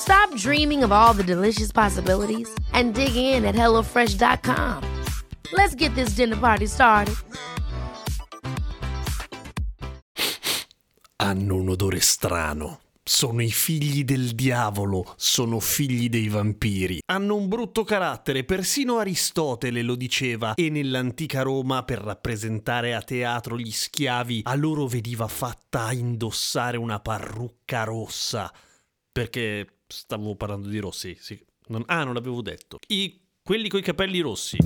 Stop dreaming of all the delicious possibilities and dig in at HelloFresh.com. Let's get this dinner party started. Hanno un odore strano. Sono i figli del diavolo, sono figli dei vampiri. Hanno un brutto carattere, persino Aristotele lo diceva, e nell'antica Roma, per rappresentare a teatro gli schiavi, a loro veniva fatta indossare una parrucca rossa. Perché stavo parlando di rossi, sì. Non, ah, non l'avevo detto. I, quelli coi capelli rossi.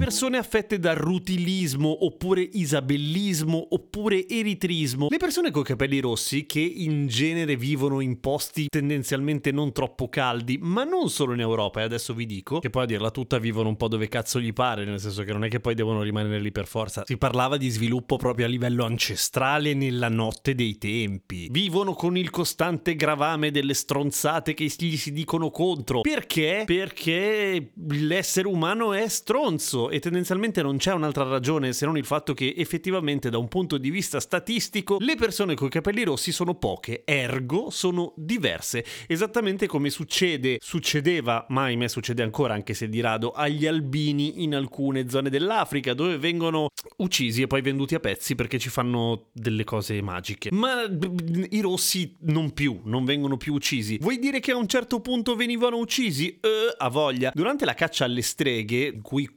Persone affette da rutilismo, oppure isabellismo, oppure eritrismo. Le persone coi capelli rossi, che in genere vivono in posti tendenzialmente non troppo caldi, ma non solo in Europa, e adesso vi dico, che poi a dirla tutta vivono un po' dove cazzo gli pare, nel senso che non è che poi devono rimanere lì per forza. Si parlava di sviluppo proprio a livello ancestrale nella notte dei tempi. Vivono con il costante gravame delle stronzate che gli si dicono contro. Perché? Perché l'essere umano è stronzo e tendenzialmente non c'è un'altra ragione se non il fatto che effettivamente da un punto di vista statistico le persone con i capelli rossi sono poche, ergo sono diverse, esattamente come succede, succedeva, ma ahimè succede ancora anche se di rado, agli albini in alcune zone dell'Africa dove vengono uccisi e poi venduti a pezzi perché ci fanno delle cose magiche. Ma i rossi non più, non vengono più uccisi. Vuoi dire che a un certo punto venivano uccisi? Eh, a voglia. Durante la caccia alle streghe, in cui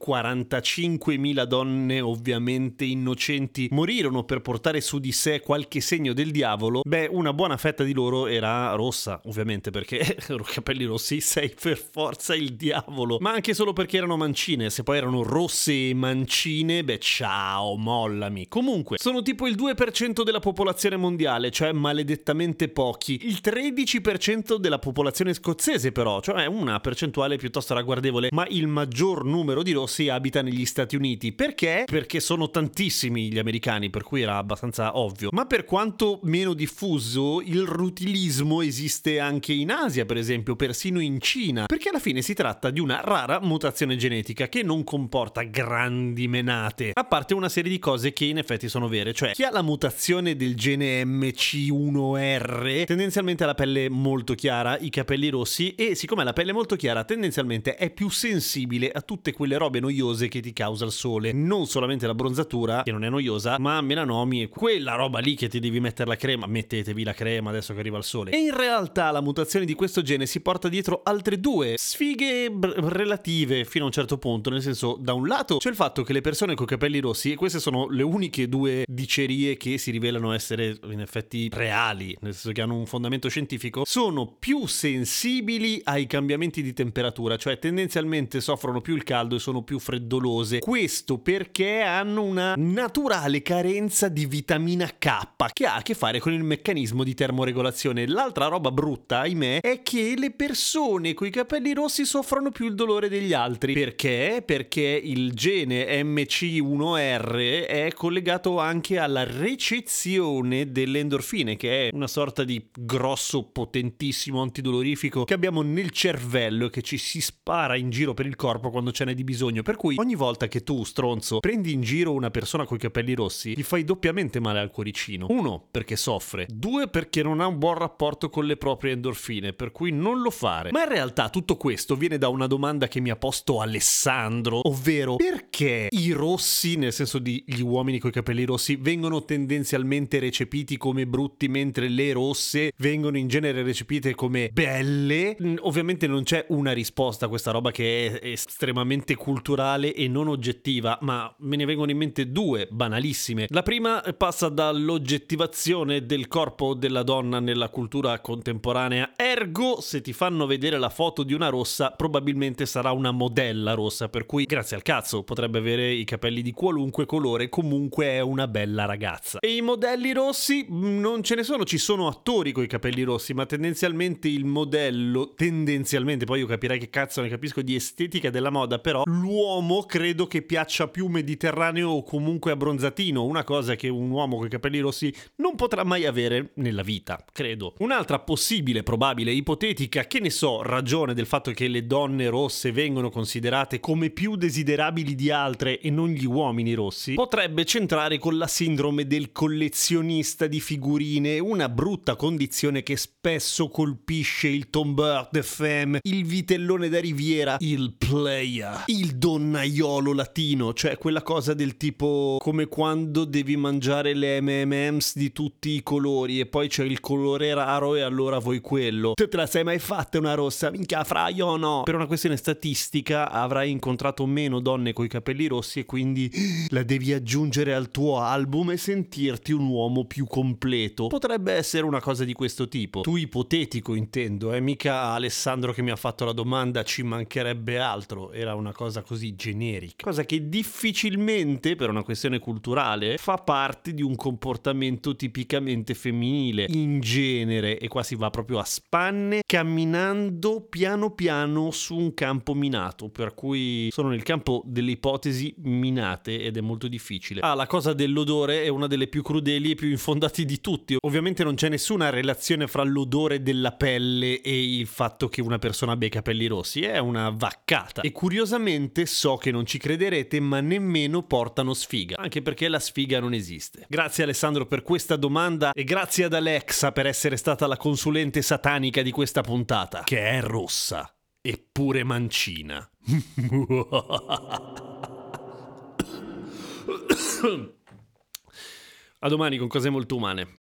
45.000 donne ovviamente innocenti morirono per portare su di sé qualche segno del diavolo, beh, una buona fetta di loro era rossa, ovviamente perché capelli rossi, sei per forza il diavolo, ma anche solo perché erano mancine, se poi erano rosse e mancine, beh, ciao, mollami. Comunque, sono tipo il 2% della popolazione mondiale, cioè maledettamente pochi. Il 13% della popolazione scozzese però, cioè una percentuale piuttosto ragguardevole, ma il maggior numero di rossi abita negli Stati Uniti. Perché? Perché sono tantissimi gli americani, per cui era abbastanza ovvio. Ma per quanto meno diffuso, il rutilismo esiste anche in Asia, per esempio, persino in Cina, perché alla fine si tratta di una rara mutazione genetica che non comporta grandi menate, a parte una serie di cose che in effetti sono vere, cioè chi ha la mutazione del gene MC1R tendenzialmente ha la pelle molto chiara, i capelli rossi e siccome ha la pelle molto chiara tendenzialmente è più sensibile a tutte quelle robe noiose che ti causa il sole, non solamente la bronzatura che non è noiosa, ma melanomi e quella roba lì che ti devi mettere la crema, mettetevi la crema adesso che arriva il sole. E in realtà la mutazione di questo gene si porta dietro altre due sfighe br- relative fino a un certo punto, nel senso da un lato c'è il fatto che le persone con capelli rossi, e queste sono le uniche due dicerie che si rivelano essere in effetti reali, nel senso che hanno un fondamento scientifico, sono più sensibili ai cambiamenti di temperatura, cioè tendenzialmente soffrono più il caldo e sono più freddolose. Questo perché hanno una naturale carenza di vitamina K che ha a che fare con il meccanismo di termoregolazione. L'altra roba brutta, ahimè, è che le persone con i capelli rossi soffrono più il dolore degli altri. Perché? Perché il gene MC1R è collegato anche alla recezione delle endorfine, che è una sorta di grosso, potentissimo antidolorifico che abbiamo nel cervello che ci si spara in giro per il corpo quando ce n'è di bisogno. Per cui ogni volta che tu, stronzo, prendi in giro una persona con i capelli rossi, gli fai doppiamente male al cuoricino. Uno, perché soffre. Due, perché non ha un buon rapporto con le proprie endorfine, per cui non lo fare. Ma in realtà tutto questo viene da una domanda che mi ha posto Alessandro, ovvero perché i rossi, nel senso di gli uomini con i capelli rossi, vengono tendenzialmente recepiti come brutti, mentre le rosse vengono in genere recepite come belle? Ovviamente non c'è una risposta a questa roba che è estremamente culturale banale e non oggettiva, ma me ne vengono in mente due banalissime. La prima passa dall'oggettivazione del corpo della donna nella cultura contemporanea, ergo se ti fanno vedere la foto di una rossa probabilmente sarà una modella rossa, per cui grazie al cazzo potrebbe avere i capelli di qualunque colore, comunque è una bella ragazza. E i modelli rossi mm, non ce ne sono, ci sono attori con i capelli rossi, ma tendenzialmente il modello, tendenzialmente, poi io capirei che cazzo ne capisco di estetica della moda, però l'uomo credo che piaccia più mediterraneo o comunque abbronzatino, una cosa che un uomo con i capelli rossi non potrà mai avere nella vita, credo. Un'altra possibile, probabile, ipotetica, che ne so, ragione del fatto che le donne rosse vengono considerate come più desiderabili di altre e non gli uomini rossi, potrebbe centrare con la sindrome del collezionista di figurine, una brutta condizione che spesso colpisce il tombeur de femme, il vitellone da riviera, il player, il donnaiolo latino, cioè quella cosa del tipo come quando devi mangiare le M&M's di tutti i colori e poi c'è il colore raro e allora vuoi quello. Tu te la sei mai fatta una rossa? Minchia fra io o no? Per una questione statistica avrai incontrato meno donne coi capelli rossi e quindi la devi aggiungere al tuo album e sentirti un uomo più completo. Potrebbe essere una cosa di questo tipo. Tu ipotetico intendo, eh? Mica Alessandro che mi ha fatto la domanda ci mancherebbe altro, era una cosa così generica. Cosa che difficilmente, per una questione culturale, fa parte di un comportamento tipicamente femminile. In genere, e qua si va proprio a spanne, camminando piano piano su un campo minato, per cui sono nel campo delle ipotesi minate ed è molto difficile. Ah, la cosa dell'odore è una delle più crudeli e più infondati di tutti. Ovviamente non c'è nessuna relazione fra l'odore della pelle e il fatto che una persona abbia i capelli rossi, è una vaccata. E curiosamente so che non ci crederete, ma nemmeno portano sfiga, anche perché la sfiga non esiste. Grazie Alessandro per questa domanda e grazie ad Alexa per essere stata la consulente satanica di questa puntata, che è rossa eppure mancina. A domani con cose molto umane.